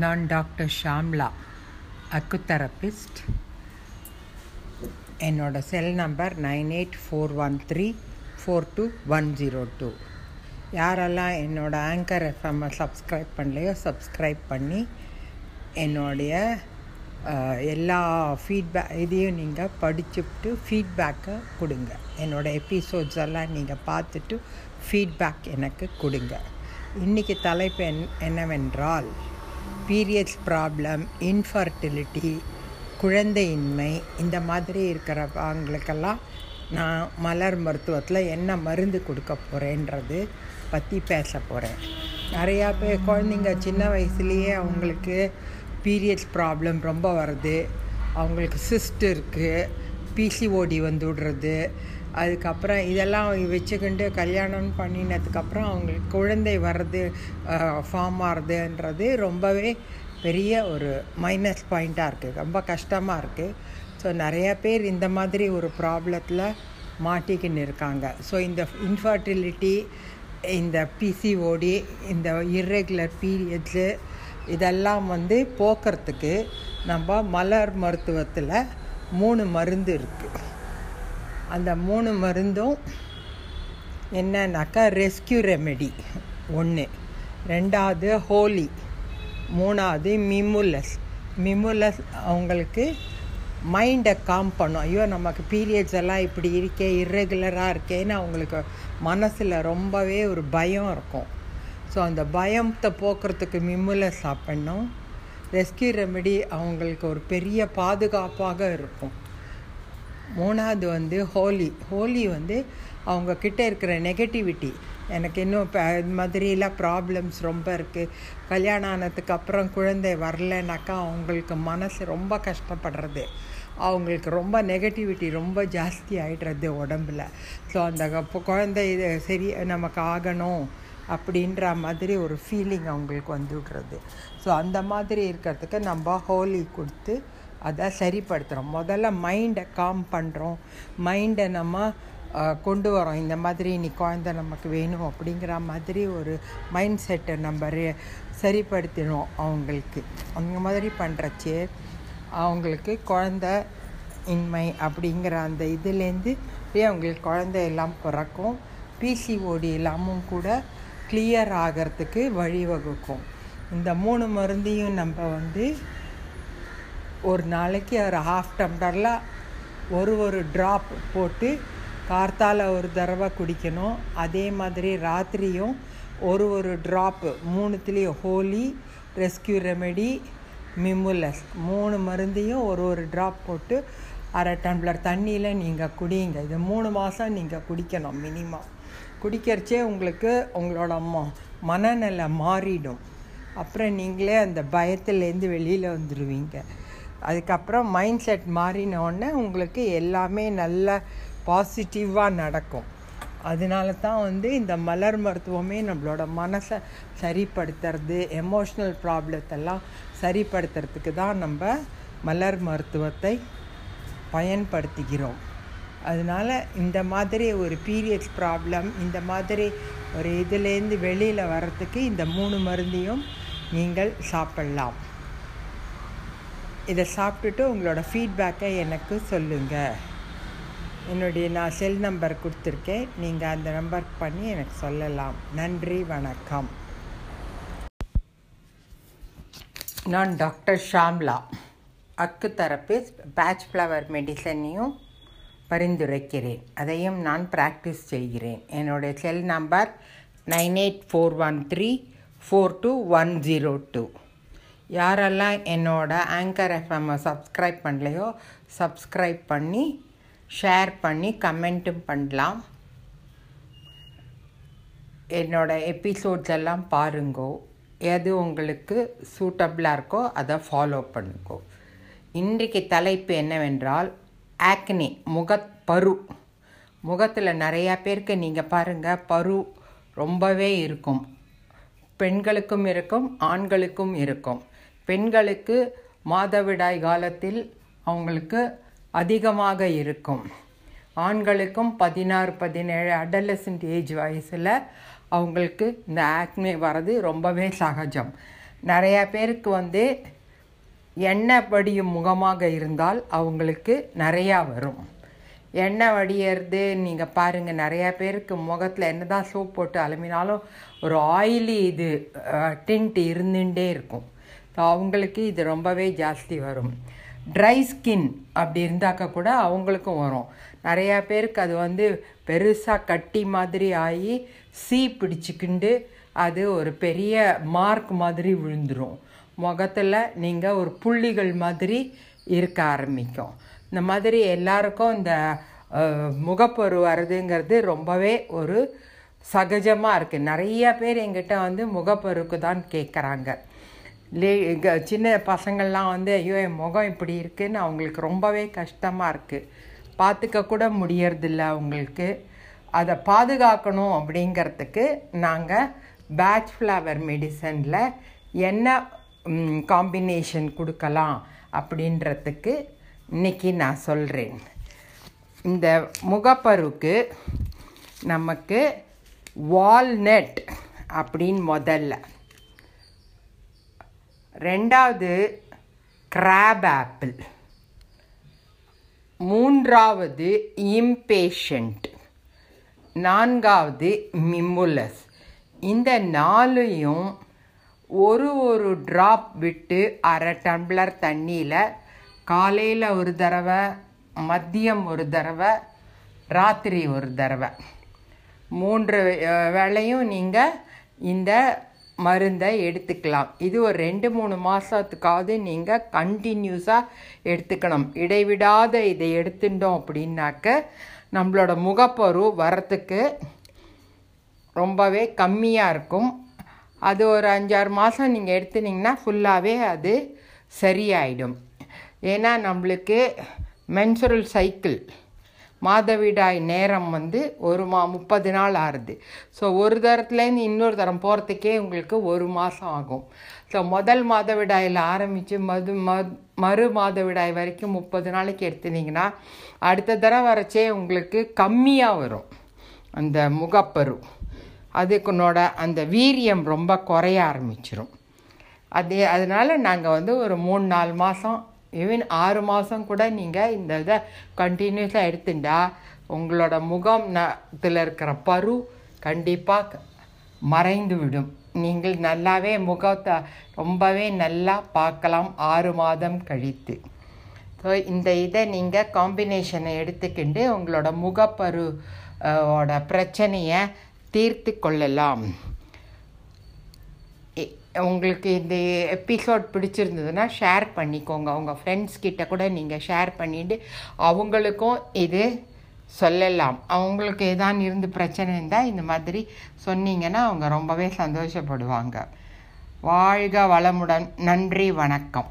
நான் doctor Shamla acutherapist என்னோடய cell number nine eight four one three four two one zero two. யாரெல்லாம் என்னோடய anchor எஃப்எம்மை சப்ஸ்கிரைப் பண்ணலையோ சப்ஸ்கிரைப் பண்ணி என்னுடைய எல்லா ஃபீட்பேக் இதையும் நீங்கள் படிச்சுட்டு ஃபீட்பேக்கை கொடுங்க. என்னோடய எபிசோட்ஸ் எல்லாம் நீங்கள் பார்த்துட்டு ஃபீட்பேக் எனக்கு கொடுங்க. இன்றைக்கி தலைப்பு என் என்னவென்றால் பீரியட்ஸ் ப்ராப்ளம் இன்ஃபர்டிலிட்டி குழந்தையின்மை இந்த மாதிரி இருக்கிறவங்களுக்கெல்லாம் நான் மலர் மருத்துவத்தில் என்ன மருந்து கொடுக்க போகிறேன்றது பற்றி பேச போகிறேன் நிறையா பேர் குழந்தைங்க சின்ன வயசுலேயே அவங்களுக்கு பீரியட்ஸ் ப்ராப்ளம் ரொம்ப வருது. அவங்களுக்கு சிஸ்ட் இருக்குது பிசிஓடி வந்து விடுறது அதுக்கப்புறம் இதெல்லாம் வச்சுக்கிண்டு கல்யாணம் பண்ணினதுக்கப்புறம் அவங்களுக்கு குழந்தை வர்றது ஃபார்ம் ஆகிறதுன்றது ரொம்பவே பெரிய ஒரு மைனஸ் பாயிண்ட்டாக இருக்குது ரொம்ப கஷ்டமாக இருக்குது ஸோ நிறைய பேர் இந்த மாதிரி ஒரு ப்ராப்ளத்தில் மாட்டிக்கின்னு இருக்காங்க. ஸோ இந்த இன்ஃபர்டிலிட்டி இந்த பிசிஓடி இந்த இர்ரெகுலர் பீரியட்ஸு இதெல்லாம் வந்து போக்குறதுக்கு நம்ம மலர் மருத்துவத்தில் மூணு மருந்து இருக்குது அந்த மூணு மருந்தும் என்னன்னாக்கா ரெஸ்கியூ ரெமெடி. ஒன்று ரெண்டாவது ஹோலி. மூணாவது மிமுலஸ். மிமுலஸ் அவங்களுக்கு மைண்டை காம் பண்ணும். ஐயோ நமக்கு பீரியட்ஸ் எல்லாம் இப்படி இருக்கே இர்ரெகுலராக இருக்கேன்னு அவங்களுக்கு மனசில் ரொம்பவே ஒரு பயம் இருக்கும். ஸோ அந்த பயத்தை போக்குறதுக்கு மிம்முலஸ் சாப்பிட்ணும். ரெஸ்கியூ ரெமெடி அவங்களுக்கு ஒரு பெரிய பாதுகாப்பாக இருக்கும். மூணாவது வந்து ஹோலி. ஹோலி வந்து அவங்க கிட்ட இருக்கிற நெகட்டிவிட்டி எனக்கு இன்னும் இப்போ இது மாதிரிலாம் ப்ராப்ளம்ஸ் ரொம்ப இருக்குது கல்யாணம் ஆனதுக்கு அப்புறம் குழந்தை வரலனாக்கா அவங்களுக்கு மனசு ரொம்ப கஷ்டப்படுறது. அவங்களுக்கு ரொம்ப நெகட்டிவிட்டி ரொம்ப ஜாஸ்தி ஆகிடுறது உடம்புல. ஸோ அந்த குழந்தை இது சரி நமக்கு ஆகணும் அப்படின்ற மாதிரி ஒரு ஃபீலிங் அவங்களுக்கு வந்துவிடுறது ஸோ அந்த மாதிரி இருக்கிறதுக்கு நம்ம ஹோலி கொடுத்து அதை சரிப்படுத்துகிறோம் முதல்ல மைண்டை காம் பண்ணுறோம் மைண்டை நம்ம கொண்டு வரோம். இந்த மாதிரி நீ குழந்த நமக்கு வேணும் அப்படிங்கிற மாதிரி ஒரு மைண்ட் செட்டை நம்ம சரிப்படுத்தினோம் அவங்களுக்கு. அந்த மாதிரி பண்ணுறச்சே அவங்களுக்கு குழந்த இன்மை அப்படிங்கிற அந்த இதுலேருந்து அப்படியே அவங்களுக்கு குழந்த எல்லாம் பிறக்கும். பிசிஓடி எல்லாமும் கூட கிளியர் ஆகிறதுக்கு வழிவகுக்கும். இந்த மூணு மருந்தையும் நம்ம வந்து ஒரு நாளைக்கு ஒரு ஹாஃப் டம்ளரில் ஒரு ஒரு ட்ராப் போட்டு கார்த்தால ஒரு தடவை குடிக்கணும். அதே மாதிரி ராத்திரியும் ஒரு ஒரு ட்ராப்பு மூணுத்துலேயும் ஹோலி ரெஸ்கியூ ரெமெடி மிமுலஸ் மூணு மருந்தையும் ஒரு ஒரு ட்ராப் போட்டு அரை டம்ளர் தண்ணியில் நீங்கள் குடிங்க. இது மூணு மாதம் நீங்கள் குடிக்கணும் மினிமம் குடிக்கிறச்சே உங்களுக்கு உங்களோட ம மனநிலை மாறிடும். அப்புறம் நீங்களே அந்த பயத்துலேருந்து வெளியில் வந்துடுவீங்க அதுக்கப்புறம் மைண்ட் செட் மாறினோடனே உங்களுக்கு எல்லாமே நல்ல பாசிட்டிவாக நடக்கும். அதனால தான் வந்து இந்த மலர் மருத்துவமே நம்மளோட மனசை சரிப்படுத்துறது எமோஷ்னல் ப்ராப்ளத்தெல்லாம் சரிப்படுத்துறதுக்கு தான் நம்ம மலர் மருத்துவத்தை பயன்படுத்துகிறோம். அதனால் இந்த மாதிரி ஒரு பீரியட்ஸ் ப்ராப்ளம் இந்த மாதிரி ஒரு இதுலேருந்து வெளியில் வர்றதுக்கு இந்த மூணு மருந்தையும் நீங்கள் சாப்பிடலாம். இதை சாப்பிட்டுட்டு உங்களோட ஃபீட்பேக்கை எனக்கு சொல்லுங்கள் என்னுடைய நான் செல் நம்பர் கொடுத்துருக்கேன். நீங்கள் அந்த நம்பர் பண்ணி எனக்கு சொல்லலாம். நன்றி வணக்கம். நான் டாக்டர் ஷாம்லா. அக்கு தெரபிஸ்ட் பேட்ச் ஃப்ளவர் மெடிசனையும் பரிந்துரைக்கிறேன். அதையும் நான் ப்ராக்டிஸ் செய்கிறேன். என்னுடைய cell number nine eight four one three four two one zero two யாரெல்லாம் என்னோட ஆங்கர் எஃப்எம்மை சப்ஸ்கிரைப் பண்ணலையோ சப்ஸ்கிரைப் பண்ணி ஷேர் பண்ணி கமெண்ட்டும் பண்ணலாம். என்னோட எபிசோட்ஸ் எல்லாம் பாருங்கோ. எது உங்களுக்கு சூட்டபிளாக இருக்கோ அதை ஃபாலோ பண்ணுங்கோ. இன்றைக்கு தலைப்பு என்னவென்றால் ஆக்னி முகப்பரு முகத்தில் நிறையா பேருக்கு நீங்கள் பாருங்கள் பரு ரொம்பவே இருக்கும். பெண்களுக்கும் இருக்கும் ஆண்களுக்கும் இருக்கும். பெண்களுக்கு மாதவிடாய் காலத்தில் அவங்களுக்கு அதிகமாக இருக்கும். ஆண்களுக்கும் பதினாறு பதினேழு அடலசன்ட் ஏஜ் வயசில் அவங்களுக்கு இந்த ஆக்னே வர்றது ரொம்பவே சகஜம். நிறையா பேருக்கு வந்து எண்ணெய் வடியும் முகமாக இருந்தால் அவங்களுக்கு நிறையா வரும். எண்ணெய் வடியறது நீங்கள் பாருங்கள் நிறையா பேருக்கு முகத்தில் என்ன தான் சோப் போட்டு அலுமினாலும் ஒரு ஆயிலி இது டிண்ட் இருந்துகிட்டே இருக்கும். அவங்களுக்கு இது ரொம்பவே ஜாஸ்தி வரும். ட்ரை ஸ்கின் அப்படி இருந்தாக்க கூட அவங்களுக்கும் வரும். நிறையா பேருக்கு அது வந்து பெருசாக கட்டி மாதிரி ஆகி சீ பிடிச்சிக்கிண்டு அது ஒரு பெரிய மார்க் மாதிரி விழுந்துடும் முகத்தில் நீங்கள் ஒரு புள்ளிகள் மாதிரி இருக்க ஆரம்பிக்கும். இந்த மாதிரி எல்லாருக்கும் இந்த முகப்பரு வர்றதுங்கிறது ரொம்பவே ஒரு சகஜமாக இருக்குது நிறைய பேர் எங்கிட்ட வந்து முகப்பொருக்கு தான் கேட்குறாங்க லே சின்ன பசங்கள்லாம் வந்து ஐயோ என் முகம் இப்படி இருக்குன்னு அவங்களுக்கு ரொம்பவே கஷ்டமாக இருக்குது பார்த்துக்க கூட முடியறதில்ல அவங்களுக்கு. அதை பாதுகாக்கணும் அப்படிங்கிறதுக்கு நாங்கள் பேட்ச் ஃப்ளவர் மெடிசனில் என்ன காம்பினேஷன் கொடுக்கலாம் அப்படின்றதுக்கு இன்றைக்கி நான் சொல்கிறேன் இந்த முகப்பருக்கு நமக்கு வால்நட் அப்படின்னு முதல்ல. ரெண்டாவது கிராப் ஆப்பிள் மூன்றாவது இம்பேஷண்ட் நான்காவது மிம்முலஸ் இந்த நாலையும் ஒரு ஒரு ட்ராப் விட்டு அரை டம்ளர் தண்ணியில் காலையில் ஒரு தடவை மதியம் ஒரு தடவை ராத்திரி ஒரு தடவை. மூன்று வேளையும் நீங்கள் இந்த மருந்தை எடுத்துக்கலாம். இது ஒரு ரெண்டு மூணு மாதத்துக்காவது நீங்கள் கண்டினியூஸாக எடுத்துக்கணும். இடைவிடாத இதை எடுத்துட்டோம் அப்படின்னாக்க நம்மளோட முகப்பரு வரத்துக்கு ரொம்பவே கம்மியாக இருக்கும். அது ஒரு அஞ்சாறு மாதம் நீங்கள் எடுத்துனீங்கன்னா ஃபுல்லாகவே அது சரியாயிடும். ஏன்னா நம்மளுக்கு மென்சுரல் சைக்கிள் மாதவிடாய் நேரம் வந்து ஒரு மா முப்பது நாள் ஆறுது. ஸோ ஒரு தரத்துலேருந்து இன்னொரு தரம் போகிறதுக்கே உங்களுக்கு ஒரு மாதம் ஆகும். ஸோ முதல் மாதவிடாயில் ஆரம்பித்து மது மறு மாதவிடாய் வரைக்கும் முப்பது நாளைக்கு எடுத்துனீங்கன்னா அடுத்த தடவை வரைச்சே உங்களுக்கு கம்மியாக வரும். அந்த முகப்பரு. அதுக்குனோட அந்த வீரியம் ரொம்ப குறைய ஆரம்பிச்சிடும் அதே அதனால் நாங்கள் வந்து ஒரு மூணு நாலு மாதம் ஈவன் ஆறு மாதம் கூட நீங்கள் இந்த இதை கண்டினியூஸாக எடுத்துட்டா உங்களோட முகம் இதில் இருக்கிற பரு கண்டிப்பாக மறைந்து விடும். நீங்கள் நல்லாவே முகத்தை ரொம்பவே நல்லா பார்க்கலாம். ஆறு மாதம் கழித்து. ஸோ இந்த இதை நீங்கள் காம்பினேஷனை எடுத்துக்கிண்டு உங்களோட முகப்பரு ஓட பிரச்சனையை தீர்த்து கொள்ளலாம். உங்களுக்கு இந்த எபிசோட் பிடிச்சிருந்ததுன்னா ஷேர் பண்ணிக்கோங்க. உங்கள் ஃப்ரெண்ட்ஸ் கிட்ட கூட நீங்கள் ஷேர் பண்ணிவிட்டு அவங்களுக்கும் இது சொல்லலாம். அவங்களுக்கு ஏதான் இருந்து பிரச்சனை இருந்தால் இந்த மாதிரி சொன்னீங்கன்னா அவங்க ரொம்பவே சந்தோஷப்படுவாங்க. வாழ்க வளமுடன். நன்றி வணக்கம்.